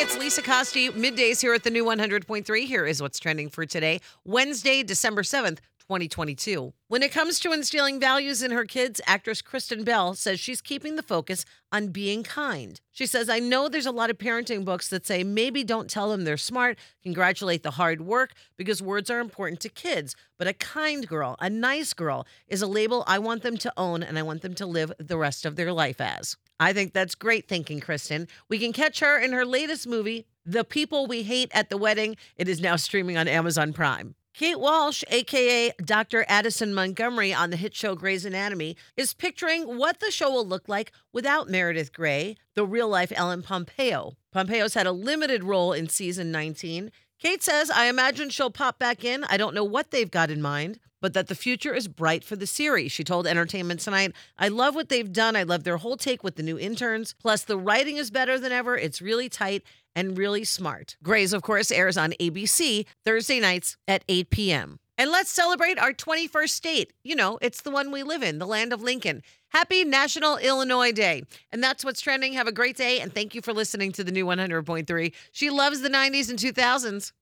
it's Lisa Costi. Middays here at the new 100.3. Here is what's trending for today, Wednesday, December 7th. 2022. When it comes to instilling values in her kids, actress Kristen Bell says she's keeping the focus on being kind. She says, I know there's a lot of parenting books that say maybe don't tell them they're smart, congratulate the hard work, because words are important to kids. But a kind girl, a nice girl, is a label I want them to own and I want them to live the rest of their life as. I think that's great thinking, Kristen. We can catch her in her latest movie, The People We Hate at the Wedding. It is now streaming on Amazon Prime. Kate Walsh, aka Dr. Addison Montgomery on the hit show Grey's Anatomy, is picturing what the show will look like without Meredith Grey, the real life Ellen Pompeo. Pompeo's had a limited role in season 19. Kate says, I imagine she'll pop back in. I don't know what they've got in mind, but that the future is bright for the series. She told Entertainment Tonight, I love what they've done. I love their whole take with the new interns. Plus, the writing is better than ever. It's really tight and really smart. Grey's, of course, airs on ABC Thursday nights at 8 p.m. And let's celebrate our 21st state. You know, it's the one we live in, the land of Lincoln. Happy National Illinois Day. And that's what's trending. Have a great day. And thank you for listening to the new 100.3. She loves the 90s and 2000s.